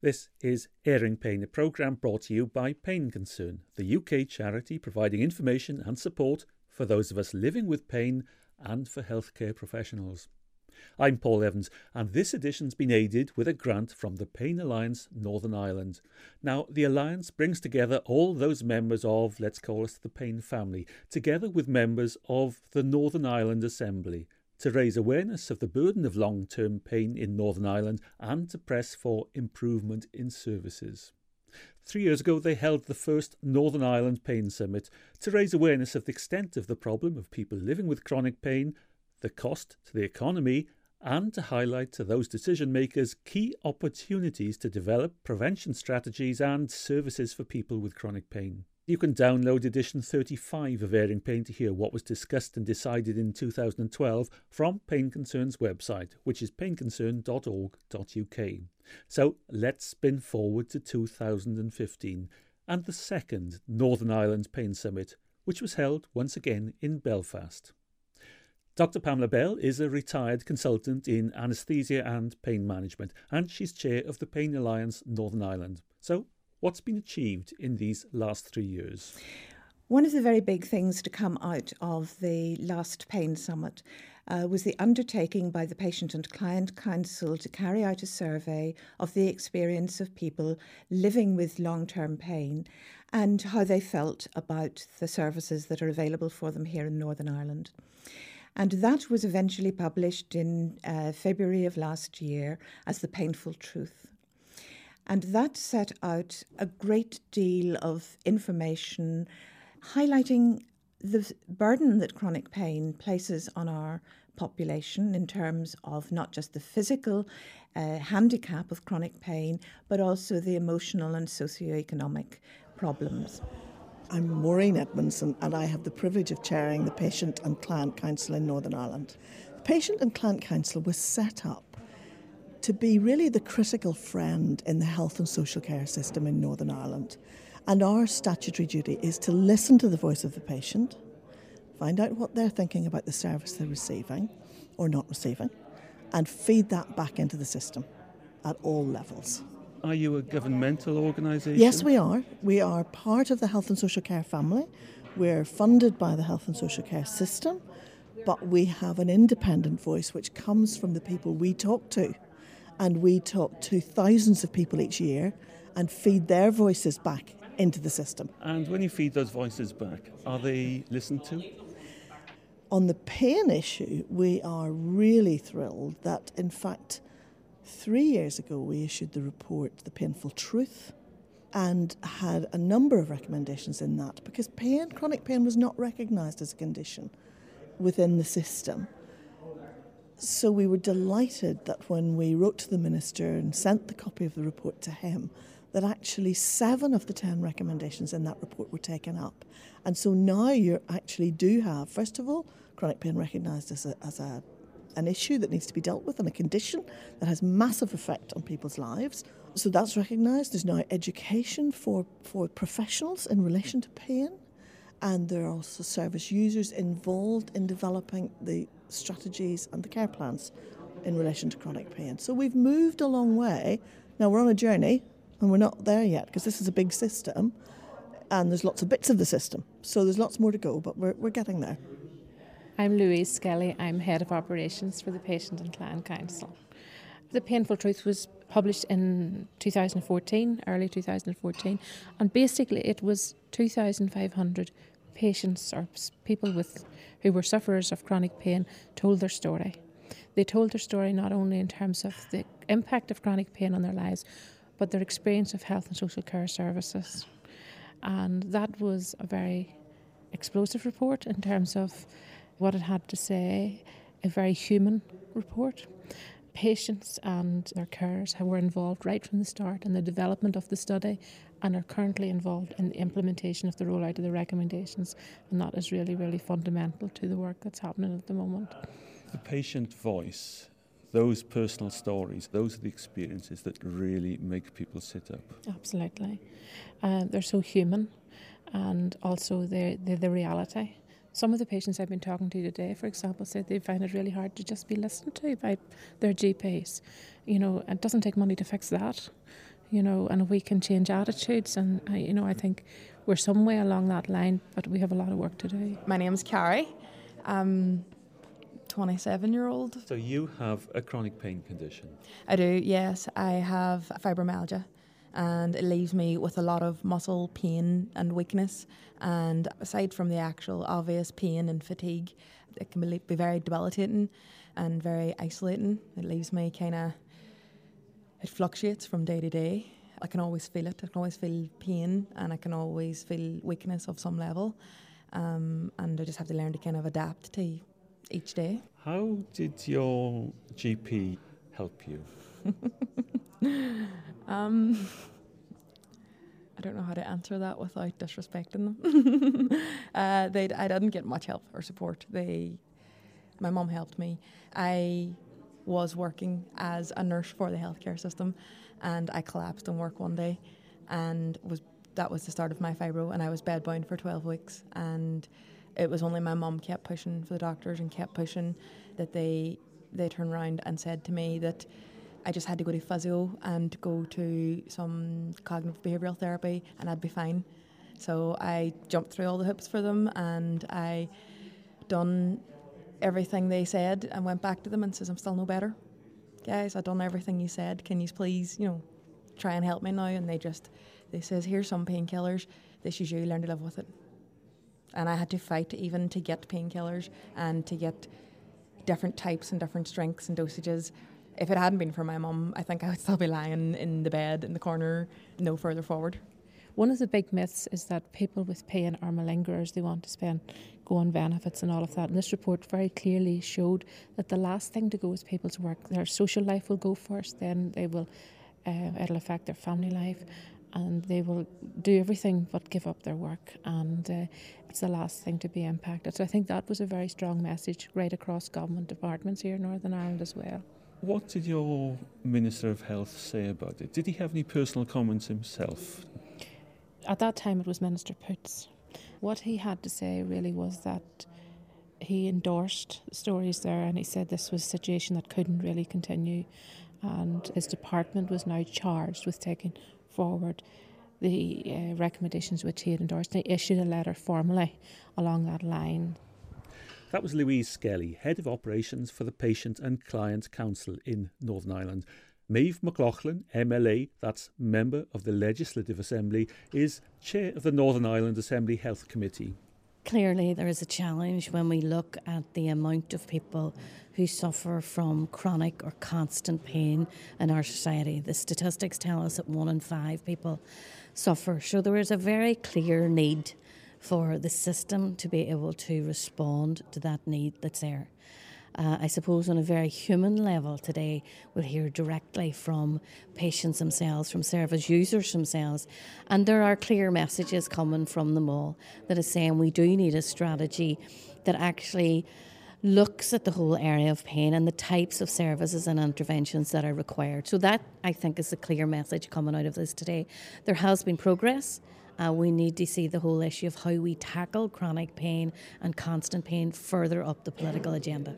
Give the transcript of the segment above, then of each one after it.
This is Airing Pain, a programme brought to you by Pain Concern, the UK charity providing information and support for those of us living with pain and for healthcare professionals. I'm Paul Evans, and this edition's been aided with a grant from the Pain Alliance Northern Ireland. Now, the Alliance brings together all those members of, let's call us the Pain family, together with members of the Northern Ireland Assembly to raise awareness of the burden of long term pain in Northern Ireland and to press for improvement in services. Three years ago, they held the first Northern Ireland Pain Summit to raise awareness of the extent of the problem of people living with chronic pain, the cost to the economy, and to highlight to those decision makers key opportunities to develop prevention strategies and services for people with chronic pain. You can download edition 35 of Airing Pain to hear what was discussed and decided in 2012 from Pain Concern's website, which is painconcern.org.uk. So let's spin forward to 2015 and the second Northern Ireland Pain Summit, which was held once again in Belfast. Dr. Pamela Bell is a retired consultant in anaesthesia and pain management, and she's chair of the Pain Alliance Northern Ireland. So What's been achieved in these last three years? One of the very big things to come out of the last Pain Summit uh, was the undertaking by the Patient and Client Council to carry out a survey of the experience of people living with long term pain and how they felt about the services that are available for them here in Northern Ireland. And that was eventually published in uh, February of last year as The Painful Truth. And that set out a great deal of information highlighting the burden that chronic pain places on our population in terms of not just the physical uh, handicap of chronic pain, but also the emotional and socioeconomic problems. I'm Maureen Edmondson, and I have the privilege of chairing the Patient and Client Council in Northern Ireland. The Patient and Client Council was set up to be really the critical friend in the health and social care system in Northern Ireland. And our statutory duty is to listen to the voice of the patient, find out what they're thinking about the service they're receiving or not receiving, and feed that back into the system at all levels. Are you a governmental organisation? Yes, we are. We are part of the health and social care family. We're funded by the health and social care system, but we have an independent voice which comes from the people we talk to and we talk to thousands of people each year and feed their voices back into the system. And when you feed those voices back, are they listened to? On the pain issue, we are really thrilled that, in fact, three years ago we issued the report, The Painful Truth, and had a number of recommendations in that because pain, chronic pain, was not recognised as a condition within the system. So we were delighted that when we wrote to the minister and sent the copy of the report to him, that actually seven of the ten recommendations in that report were taken up. And so now you actually do have, first of all, chronic pain recognised as, a, as a, an issue that needs to be dealt with and a condition that has massive effect on people's lives. So that's recognised. There's now education for, for professionals in relation to pain. And there are also service users involved in developing the strategies and the care plans in relation to chronic pain. So we've moved a long way. Now we're on a journey and we're not there yet because this is a big system and there's lots of bits of the system. So there's lots more to go, but we're, we're getting there. I'm Louise Skelly. I'm Head of Operations for the Patient and Client Council. The Painful Truth was published in 2014, early 2014, and basically it was 2,500 patients or people with who were sufferers of chronic pain told their story. They told their story not only in terms of the impact of chronic pain on their lives, but their experience of health and social care services. And that was a very explosive report in terms of what it had to say, a very human report. Patients and their carers were involved right from the start in the development of the study and are currently involved in the implementation of the rollout of the recommendations. And that is really, really fundamental to the work that's happening at the moment. The patient voice, those personal stories, those are the experiences that really make people sit up. Absolutely. Uh, they're so human and also they're, they're the reality. Some of the patients I've been talking to today, for example, said they find it really hard to just be listened to by their GPs. You know, it doesn't take money to fix that you know, and if we can change attitudes, and I, you know, I think we're some way along that line, but we have a lot of work to do. My name's Carrie. I'm 27 year old. So you have a chronic pain condition. I do, yes. I have fibromyalgia and it leaves me with a lot of muscle pain and weakness. And aside from the actual obvious pain and fatigue, it can be, be very debilitating and very isolating. It leaves me kind of, it fluctuates from day to day. I can always feel it. I can always feel pain and I can always feel weakness of some level. Um, and I just have to learn to kind of adapt to each day. How did your GP help you? um, I don't know how to answer that without disrespecting them. uh, they, I didn't get much help or support. They, my mum helped me. I was working as a nurse for the healthcare system, and I collapsed in work one day, and was that was the start of my fibro, and I was bedbound for 12 weeks, and it was only my mum kept pushing for the doctors and kept pushing that they they turned around and said to me that I just had to go to physio and go to some cognitive behavioural therapy and I'd be fine. So I jumped through all the hoops for them and I done everything they said and went back to them and says I'm still no better. Guys, I've done everything you said. Can you please, you know, try and help me now? And they just they says, Here's some painkillers. This is you, learn to live with it. And I had to fight even to get painkillers and to get different types and different strengths and dosages. If it hadn't been for my mum, I think I would still be lying in the bed in the corner, no further forward. One of the big myths is that people with pain are malingerers. They want to spend, go on benefits and all of that. And this report very clearly showed that the last thing to go is people's work. Their social life will go first, then they will, uh, it'll affect their family life and they will do everything but give up their work. And uh, it's the last thing to be impacted. So i think that was a very strong message right across government departments here in northern ireland as well. What did your minister of health say about it? Did he have any personal comments himself? At that time it was minister poots what he had to say really was that he endorsed stories there and he said this was a situation that couldn't really continue and his department was now charged with taking forward the uh, recommendations which he had endorsed. They issued a letter formally along that line. That was Louise Skelly, Head of Operations for the Patient and Client Council in Northern Ireland. Maeve McLaughlin, MLA, that's member of the Legislative Assembly, is chair of the Northern Ireland Assembly Health Committee. Clearly, there is a challenge when we look at the amount of people who suffer from chronic or constant pain in our society. The statistics tell us that one in five people suffer. So, there is a very clear need for the system to be able to respond to that need that's there uh, I suppose, on a very human level today, we'll hear directly from patients themselves, from service users themselves. And there are clear messages coming from them all that are saying we do need a strategy that actually looks at the whole area of pain and the types of services and interventions that are required. So, that I think is a clear message coming out of this today. There has been progress. Uh, we need to see the whole issue of how we tackle chronic pain and constant pain further up the political agenda.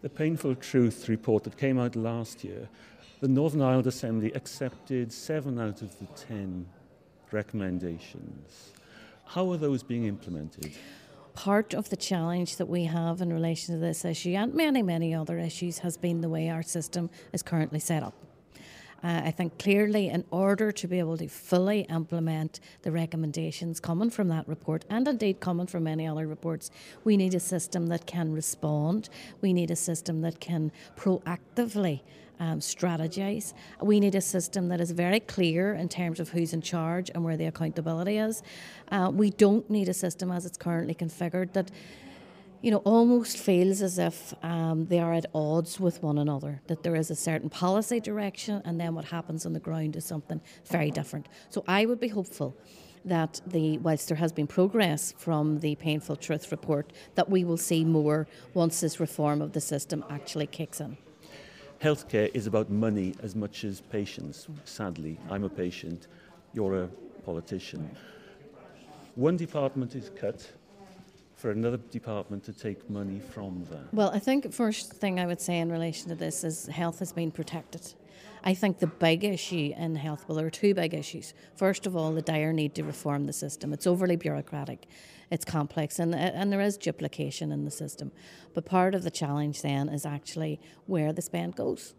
The Painful Truth report that came out last year, the Northern Ireland Assembly accepted seven out of the ten recommendations. How are those being implemented? Part of the challenge that we have in relation to this issue and many, many other issues has been the way our system is currently set up. Uh, I think clearly, in order to be able to fully implement the recommendations coming from that report, and indeed coming from many other reports, we need a system that can respond. We need a system that can proactively um, strategize. We need a system that is very clear in terms of who's in charge and where the accountability is. Uh, we don't need a system as it's currently configured that you know, almost feels as if um, they are at odds with one another, that there is a certain policy direction and then what happens on the ground is something very different. So I would be hopeful that the whilst there has been progress from the painful truth report that we will see more once this reform of the system actually kicks in. Healthcare is about money as much as patients sadly i'm a patient. You're a politician. One department is cut for another department to take money from that? Well, I think first thing I would say in relation to this is health has been protected. I think the big issue in health, well, there are two big issues. First of all, the dire need to reform the system. It's overly bureaucratic, it's complex, and, and there is duplication in the system. But part of the challenge then is actually where the spend goes.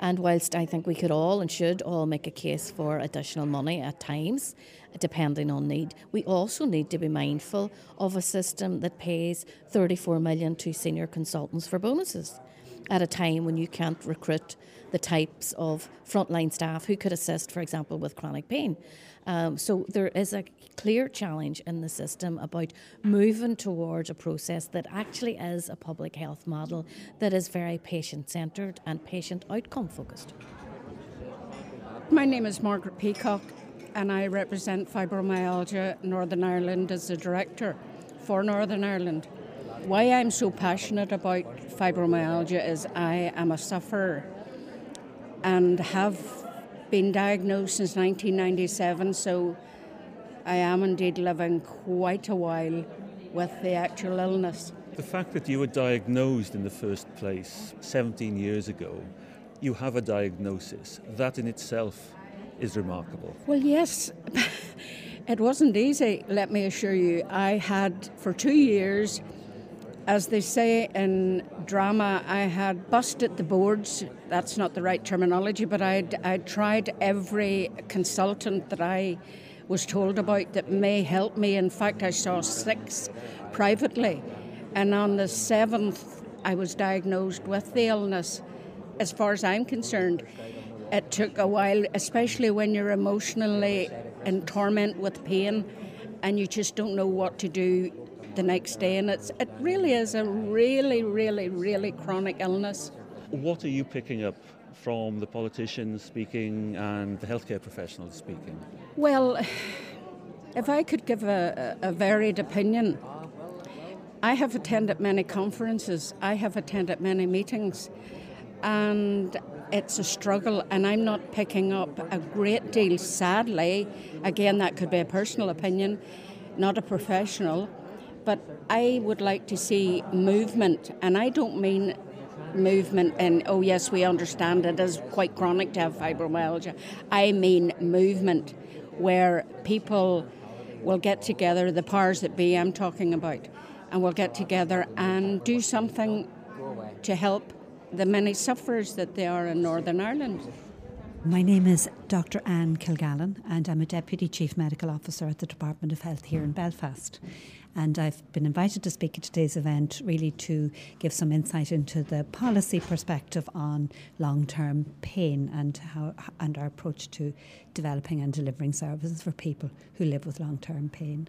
And whilst I think we could all and should all make a case for additional money at times, depending on need, we also need to be mindful of a system that pays 34 million to senior consultants for bonuses at a time when you can't recruit the types of frontline staff who could assist, for example, with chronic pain. Um, so there is a clear challenge in the system about moving towards a process that actually is a public health model that is very patient centred and patient outcome focused. My name is Margaret Peacock, and I represent Fibromyalgia Northern Ireland as the director for Northern Ireland. Why I'm so passionate about fibromyalgia is I am a sufferer and have been diagnosed since 1997, so I am indeed living quite a while with the actual illness. The fact that you were diagnosed in the first place 17 years ago, you have a diagnosis, that in itself is remarkable. Well, yes. it wasn't easy, let me assure you. I had, for two years, as they say in drama, I had busted the boards. That's not the right terminology, but I'd, I'd tried every consultant that I was told about that may help me. In fact, I saw six privately. And on the seventh, I was diagnosed with the illness. As far as I'm concerned, it took a while, especially when you're emotionally in torment with pain and you just don't know what to do the next day. And it's, it really is a really, really, really chronic illness. What are you picking up from the politicians speaking and the healthcare professionals speaking? Well, if I could give a, a varied opinion, I have attended many conferences, I have attended many meetings, and it's a struggle, and I'm not picking up a great deal, sadly. Again, that could be a personal opinion, not a professional. But I would like to see movement, and I don't mean movement and oh yes we understand it is quite chronic to have fibromyalgia i mean movement where people will get together the powers that be i'm talking about and will get together and do something to help the many sufferers that they are in northern ireland my name is Dr. Anne Kilgallen, and I'm a Deputy Chief Medical Officer at the Department of Health here in Belfast. And I've been invited to speak at today's event really to give some insight into the policy perspective on long term pain and, how, and our approach to developing and delivering services for people who live with long term pain.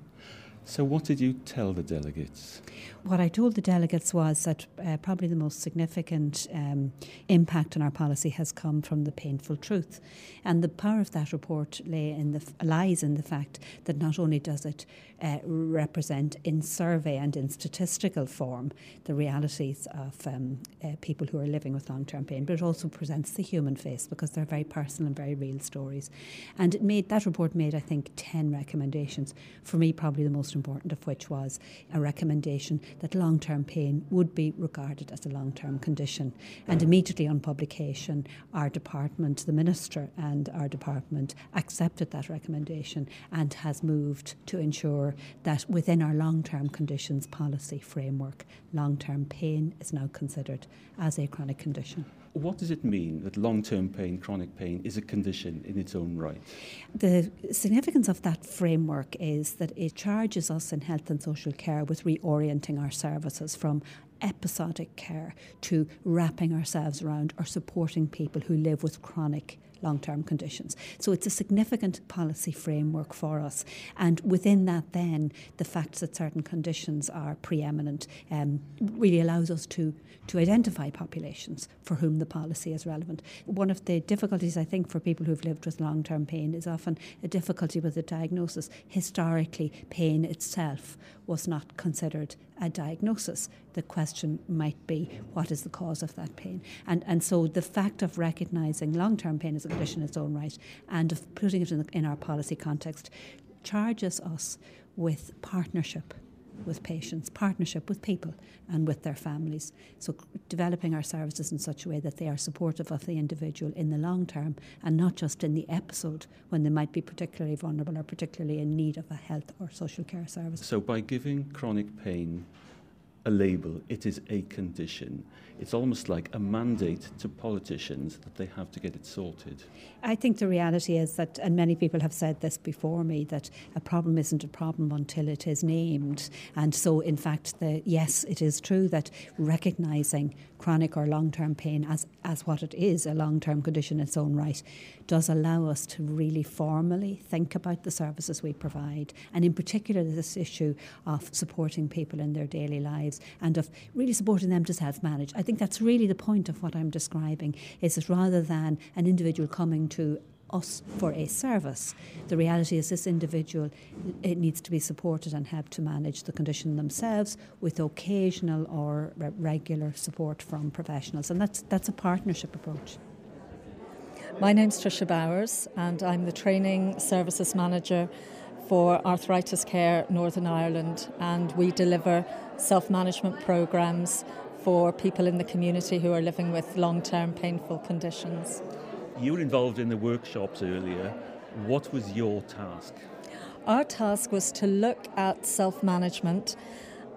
So, what did you tell the delegates? What I told the delegates was that uh, probably the most significant um, impact on our policy has come from the painful truth. And the power of that report lay in the, lies in the fact that not only does it uh, represent in survey and in statistical form the realities of um, uh, people who are living with long term pain, but it also presents the human face because they're very personal and very real stories. And it made that report made, I think, 10 recommendations. For me, probably the most important of which was a recommendation that long term pain would be regarded as a long term condition. And immediately on publication, our department, the Minister, and our department accepted that recommendation and has moved to ensure that within our long term conditions policy framework, long term pain is now considered as a chronic condition. What does it mean that long term pain, chronic pain, is a condition in its own right? The significance of that framework is that it charges us in health and social care with reorienting our services from episodic care to wrapping ourselves around or supporting people who live with chronic long term conditions. So it's a significant policy framework for us. And within that, then, the fact that certain conditions are preeminent um, really allows us to, to identify populations for whom the policy is relevant. One of the difficulties, I think, for people who've lived with long term pain is often a difficulty with the diagnosis. Historically, pain itself was not considered a diagnosis. The question might be, what is the cause of that pain? And, and so the fact of recognising long term pain as a condition in its own right and of putting it in, the, in our policy context charges us with partnership with patients, partnership with people and with their families. So, developing our services in such a way that they are supportive of the individual in the long term and not just in the episode when they might be particularly vulnerable or particularly in need of a health or social care service. So, by giving chronic pain a label, it is a condition. It's almost like a mandate to politicians that they have to get it sorted. I think the reality is that, and many people have said this before me, that a problem isn't a problem until it is named. And so, in fact, the, yes, it is true that recognising chronic or long term pain as, as what it is, a long term condition in its own right, does allow us to really formally think about the services we provide. And in particular, this issue of supporting people in their daily lives and of really supporting them to self manage. I think that's really the point of what I'm describing is that rather than an individual coming to us for a service. The reality is this individual it needs to be supported and helped to manage the condition themselves with occasional or regular support from professionals and that's that's a partnership approach. My name's Tricia Bowers and I'm the training services manager for Arthritis Care Northern Ireland and we deliver self-management programs for people in the community who are living with long-term painful conditions. You were involved in the workshops earlier. What was your task? Our task was to look at self management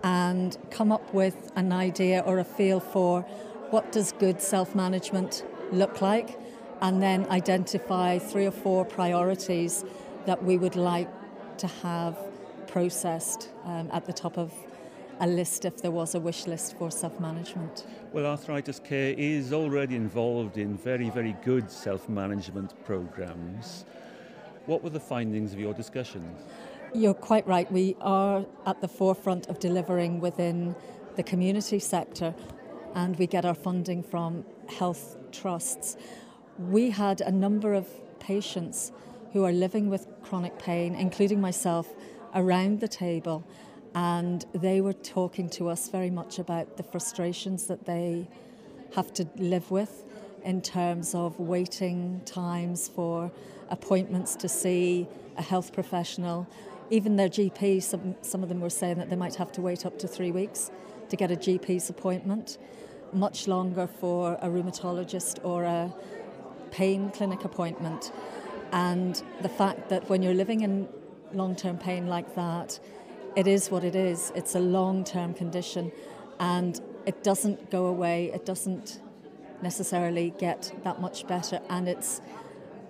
and come up with an idea or a feel for what does good self management look like and then identify three or four priorities that we would like to have processed um, at the top of a list if there was a wish list for self management. Well, Arthritis Care is already involved in very, very good self management programs. What were the findings of your discussions? You're quite right. We are at the forefront of delivering within the community sector, and we get our funding from health trusts. We had a number of patients who are living with chronic pain, including myself, around the table and they were talking to us very much about the frustrations that they have to live with in terms of waiting times for appointments to see a health professional. Even their GP, some, some of them were saying that they might have to wait up to three weeks to get a GP's appointment, much longer for a rheumatologist or a pain clinic appointment. And the fact that when you're living in long term pain like that, it is what it is. It's a long term condition and it doesn't go away, it doesn't necessarily get that much better, and it's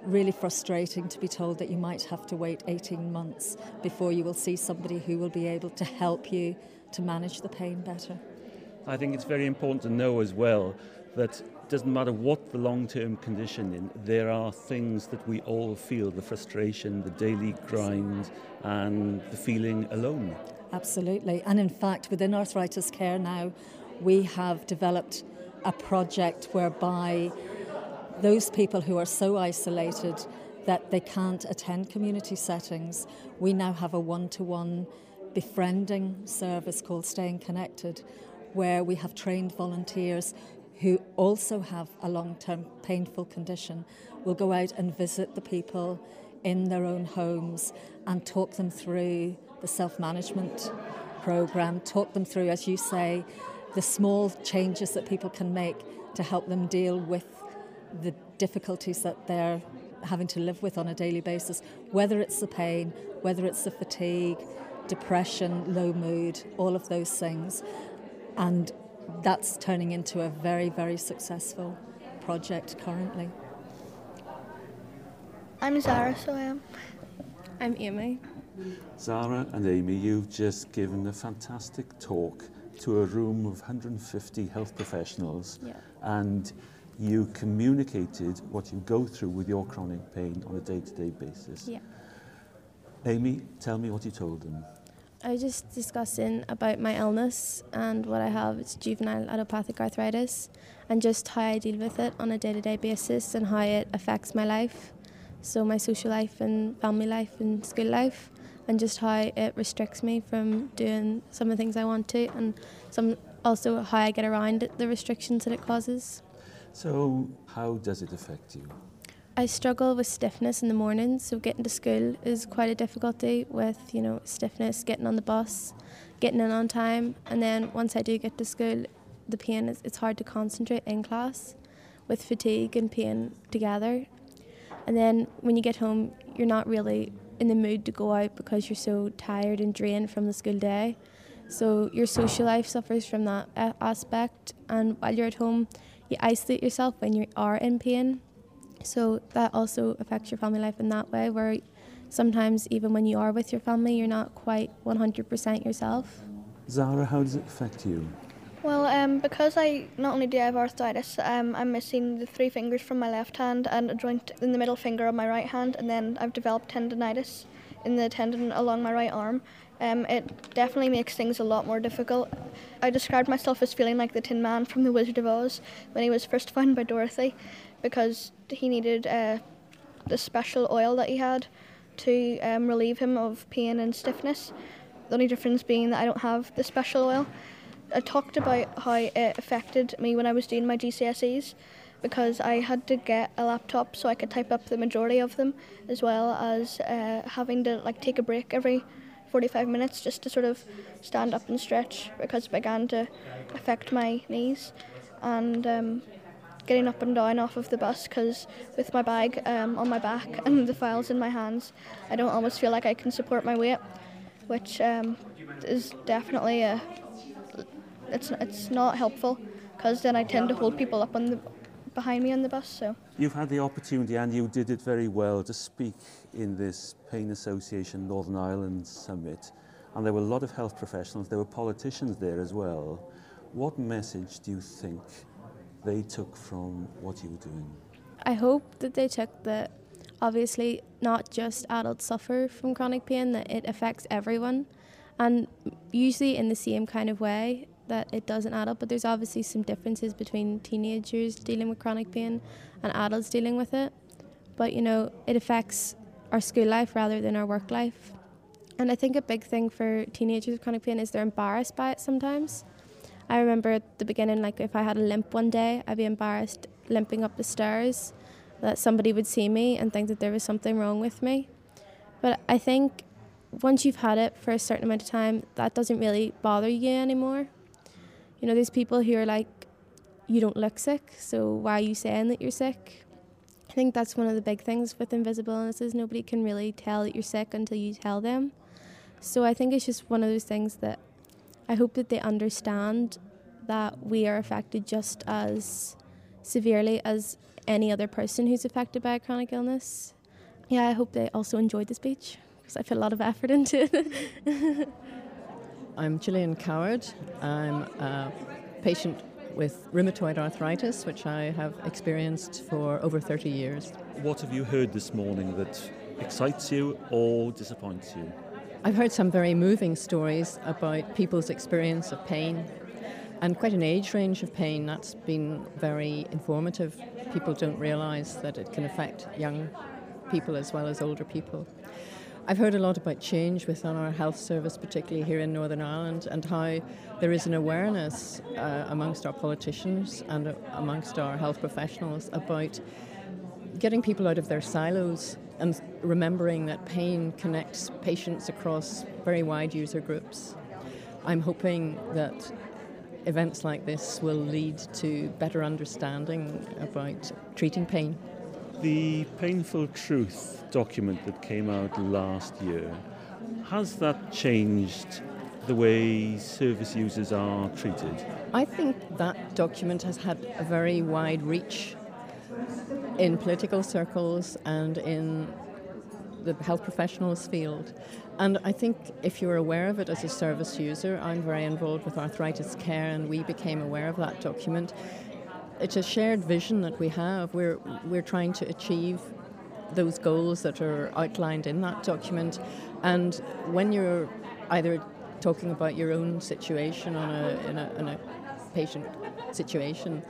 really frustrating to be told that you might have to wait 18 months before you will see somebody who will be able to help you to manage the pain better. I think it's very important to know as well that doesn't matter what the long term condition is, there are things that we all feel the frustration, the daily grind, and the feeling alone. Absolutely. And in fact, within Arthritis Care now, we have developed a project whereby those people who are so isolated that they can't attend community settings, we now have a one to one befriending service called Staying Connected, where we have trained volunteers who also have a long term painful condition will go out and visit the people in their own homes and talk them through the self management program, talk them through, as you say, the small changes that people can make to help them deal with the difficulties that they're having to live with on a daily basis, whether it's the pain, whether it's the fatigue, depression, low mood, all of those things. And that's turning into a very, very successful project currently. I'm Zara, so I am. I'm Amy. Zara and Amy, you've just given a fantastic talk to a room of 150 health professionals yeah. and you communicated what you go through with your chronic pain on a day-to-day -day basis. Yeah. Amy, tell me what you told them. I was just discussing about my illness and what I have. It's juvenile idiopathic arthritis and just how I deal with it on a day to day basis and how it affects my life. So, my social life and family life and school life, and just how it restricts me from doing some of the things I want to, and some also how I get around the restrictions that it causes. So, how does it affect you? I struggle with stiffness in the mornings, so getting to school is quite a difficulty with, you know, stiffness, getting on the bus, getting in on time. And then once I do get to school, the pain is it's hard to concentrate in class with fatigue and pain together. And then when you get home, you're not really in the mood to go out because you're so tired and drained from the school day. So your social life suffers from that aspect. And while you're at home, you isolate yourself when you are in pain. So that also affects your family life in that way, where sometimes even when you are with your family, you're not quite 100% yourself. Zara, how does it affect you? Well, um, because I not only do I have arthritis, um, I'm missing the three fingers from my left hand and a joint in the middle finger of my right hand, and then I've developed tendonitis in the tendon along my right arm. Um, it definitely makes things a lot more difficult. I described myself as feeling like the Tin Man from The Wizard of Oz when he was first found by Dorothy, because he needed uh, the special oil that he had to um, relieve him of pain and stiffness. The only difference being that I don't have the special oil. I talked about how it affected me when I was doing my GCSEs because I had to get a laptop so I could type up the majority of them, as well as uh, having to like take a break every 45 minutes just to sort of stand up and stretch because it began to affect my knees and um, getting up and down off of the bus because with my bag um, on my back and the files in my hands, I don't almost feel like I can support my weight, which um, is definitely a it's it's not helpful because then I tend to hold people up on the behind me on the bus. So You've had the opportunity and you did it very well to speak in this Pain Association Northern Ireland Summit. And there were a lot of health professionals, there were politicians there as well. What message do you think they took from what you were doing? I hope that they took that obviously not just adults suffer from chronic pain, that it affects everyone. And usually in the same kind of way, that it doesn't add up, but there's obviously some differences between teenagers dealing with chronic pain and adults dealing with it. But you know, it affects our school life rather than our work life. And I think a big thing for teenagers with chronic pain is they're embarrassed by it sometimes. I remember at the beginning, like if I had a limp one day, I'd be embarrassed limping up the stairs that somebody would see me and think that there was something wrong with me. But I think once you've had it for a certain amount of time, that doesn't really bother you anymore. You know, there's people who are like, you don't look sick, so why are you saying that you're sick? I think that's one of the big things with invisible illnesses. Nobody can really tell that you're sick until you tell them. So I think it's just one of those things that I hope that they understand that we are affected just as severely as any other person who's affected by a chronic illness. Yeah, I hope they also enjoyed the speech because I put a lot of effort into it. I'm Jillian Coward. I'm a patient with rheumatoid arthritis, which I have experienced for over 30 years. What have you heard this morning that excites you or disappoints you? I've heard some very moving stories about people's experience of pain and quite an age range of pain. That's been very informative. People don't realise that it can affect young people as well as older people. I've heard a lot about change within our health service, particularly here in Northern Ireland, and how there is an awareness uh, amongst our politicians and uh, amongst our health professionals about getting people out of their silos and remembering that pain connects patients across very wide user groups. I'm hoping that events like this will lead to better understanding about treating pain. The Painful Truth document that came out last year, has that changed the way service users are treated? I think that document has had a very wide reach in political circles and in the health professionals field. And I think if you're aware of it as a service user, I'm very involved with arthritis care, and we became aware of that document it's a shared vision that we have. We're we're trying to achieve those goals that are outlined in that document, and when you're either talking about your own situation on a in a, in a patient situation,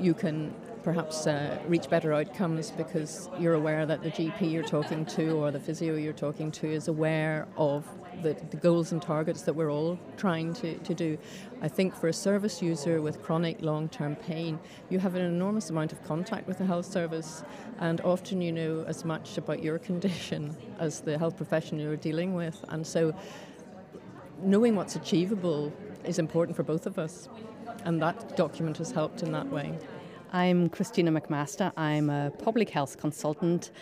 you can perhaps uh, reach better outcomes because you're aware that the GP you're talking to or the physio you're talking to is aware of the, the goals and targets that we're all trying to, to do. I think for a service user with chronic long term pain, you have an enormous amount of contact with the health service, and often you know as much about your condition as the health professional you're dealing with. And so knowing what's achievable is important for both of us, and that document has helped in that way. I'm Christina McMaster. I'm a public health consultant,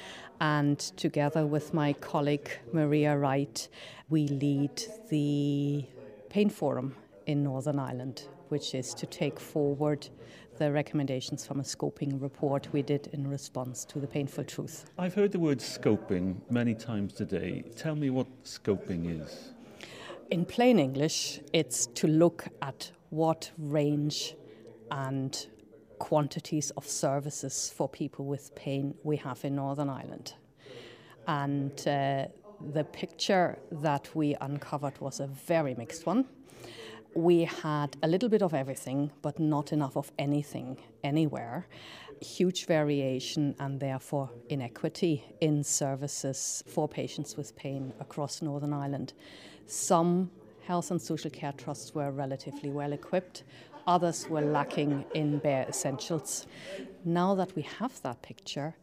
and together with my colleague Maria Wright, we lead the Pain Forum in Northern Ireland, which is to take forward the recommendations from a scoping report we did in response to the painful truth. I've heard the word scoping many times today. Tell me what scoping is. In plain English, it's to look at what range and quantities of services for people with pain we have in Northern Ireland. And uh, the picture that we uncovered was a very mixed one. We had a little bit of everything, but not enough of anything anywhere. Huge variation and therefore inequity in services for patients with pain across Northern Ireland. Some health and social care trusts were relatively well equipped, others were lacking in bare essentials. Now that we have that picture,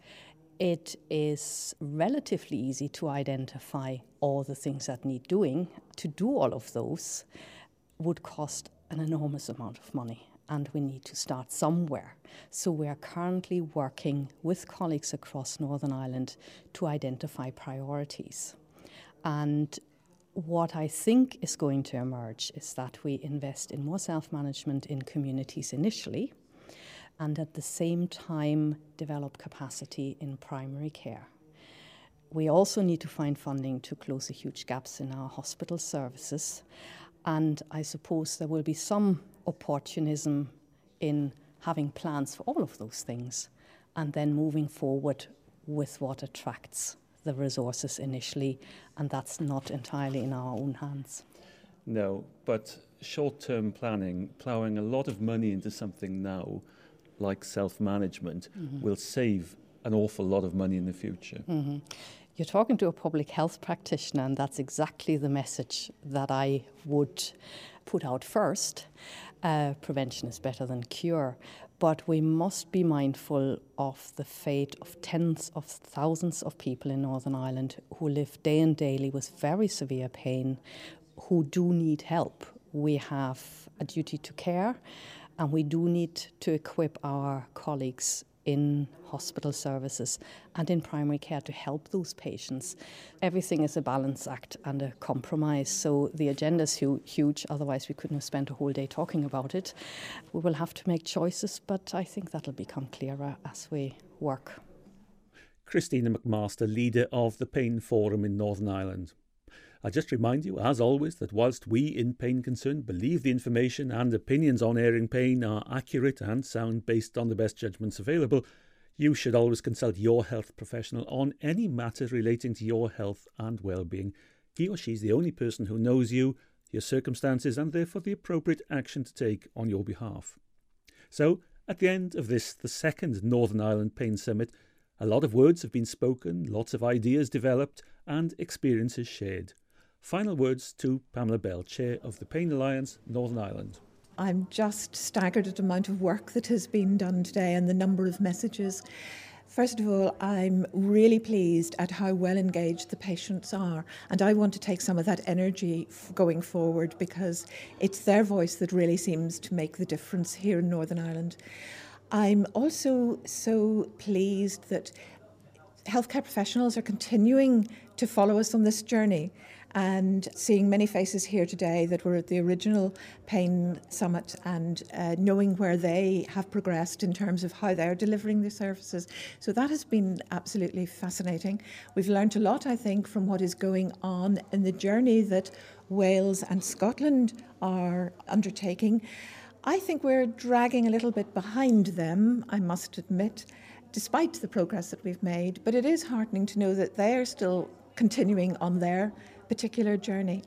it is relatively easy to identify all the things that need doing. To do all of those would cost an enormous amount of money, and we need to start somewhere. So, we are currently working with colleagues across Northern Ireland to identify priorities. And what I think is going to emerge is that we invest in more self management in communities initially, and at the same time develop capacity in primary care. We also need to find funding to close the huge gaps in our hospital services, and I suppose there will be some opportunism in having plans for all of those things and then moving forward with what attracts the resources initially, and that's not entirely in our own hands. No, but short term planning, ploughing a lot of money into something now, like self management, mm-hmm. will save an awful lot of money in the future. Mm-hmm. You're talking to a public health practitioner, and that's exactly the message that I would put out first. Uh, prevention is better than cure but we must be mindful of the fate of tens of thousands of people in Northern Ireland who live day and daily with very severe pain, who do need help. We have a duty to care, and we do need to equip our colleagues in hospital services and in primary care to help those patients. Everything is a balance act and a compromise, so the agenda is hu- huge, otherwise, we couldn't have spent a whole day talking about it. We will have to make choices, but I think that'll become clearer as we work. Christina McMaster, leader of the Pain Forum in Northern Ireland. I just remind you, as always, that whilst we in Pain Concern believe the information and opinions on airing pain are accurate and sound based on the best judgments available, you should always consult your health professional on any matter relating to your health and well-being. He or she is the only person who knows you, your circumstances, and therefore the appropriate action to take on your behalf. So, at the end of this, the second Northern Ireland Pain Summit, a lot of words have been spoken, lots of ideas developed, and experiences shared. Final words to Pamela Bell, Chair of the Pain Alliance, Northern Ireland. I'm just staggered at the amount of work that has been done today and the number of messages. First of all, I'm really pleased at how well engaged the patients are, and I want to take some of that energy going forward because it's their voice that really seems to make the difference here in Northern Ireland. I'm also so pleased that healthcare professionals are continuing to follow us on this journey and seeing many faces here today that were at the original Pain Summit and uh, knowing where they have progressed in terms of how they're delivering the services. So that has been absolutely fascinating. We've learned a lot, I think, from what is going on in the journey that Wales and Scotland are undertaking. I think we're dragging a little bit behind them, I must admit, despite the progress that we've made. But it is heartening to know that they're still continuing on their particular journey.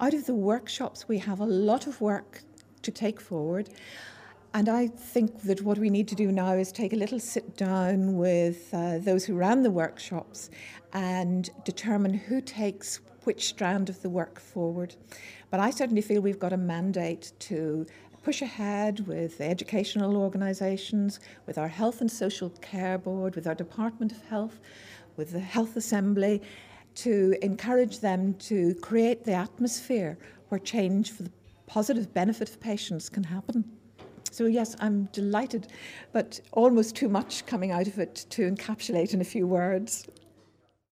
Out of the workshops, we have a lot of work to take forward. And I think that what we need to do now is take a little sit down with uh, those who ran the workshops and determine who takes which strand of the work forward. But I certainly feel we've got a mandate to push ahead with educational organisations, with our Health and Social Care Board, with our Department of Health, with the Health Assembly, to encourage them to create the atmosphere where change for the positive benefit of patients can happen. So, yes, I'm delighted, but almost too much coming out of it to encapsulate in a few words.